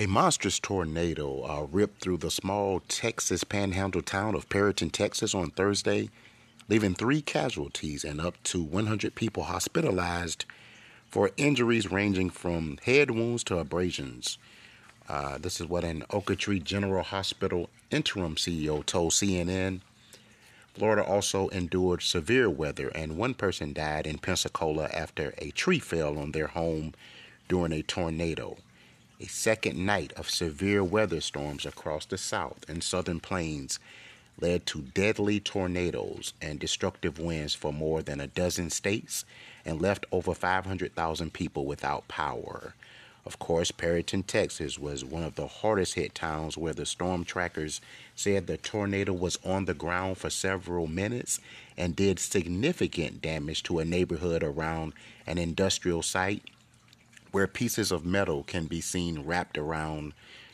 A monstrous tornado uh, ripped through the small Texas panhandle town of Perryton, Texas on Thursday, leaving three casualties and up to 100 people hospitalized for injuries ranging from head wounds to abrasions. Uh, this is what an Ochiltree General Hospital interim CEO told CNN. Florida also endured severe weather, and one person died in Pensacola after a tree fell on their home during a tornado a second night of severe weather storms across the south and southern plains led to deadly tornadoes and destructive winds for more than a dozen states and left over 500,000 people without power. Of course, Perryton, Texas was one of the hardest hit towns where the storm trackers said the tornado was on the ground for several minutes and did significant damage to a neighborhood around an industrial site where pieces of metal can be seen wrapped around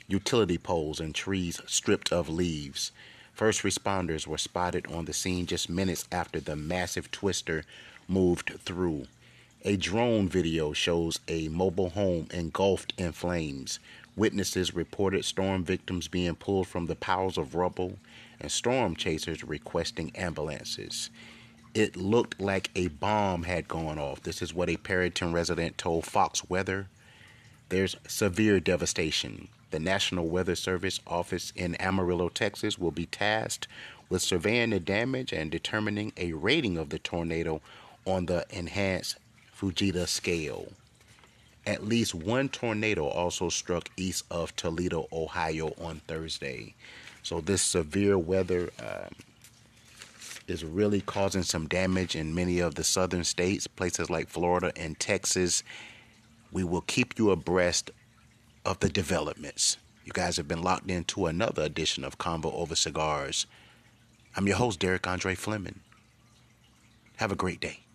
utility poles and trees stripped of leaves. First responders were spotted on the scene just minutes after the massive twister moved through. A drone video shows a mobile home engulfed in flames. Witnesses reported storm victims being pulled from the piles of rubble and storm chasers requesting ambulances it looked like a bomb had gone off. This is what a Perryton resident told Fox Weather. There's severe devastation. The National Weather Service office in Amarillo, Texas will be tasked with surveying the damage and determining a rating of the tornado on the enhanced Fujita scale. At least one tornado also struck east of Toledo, Ohio on Thursday. So, this severe weather um, is really causing some damage in many of the southern states, places like Florida and Texas. We will keep you abreast of the developments. You guys have been locked into another edition of Convo Over Cigars. I'm your host, Derek Andre Fleming. Have a great day.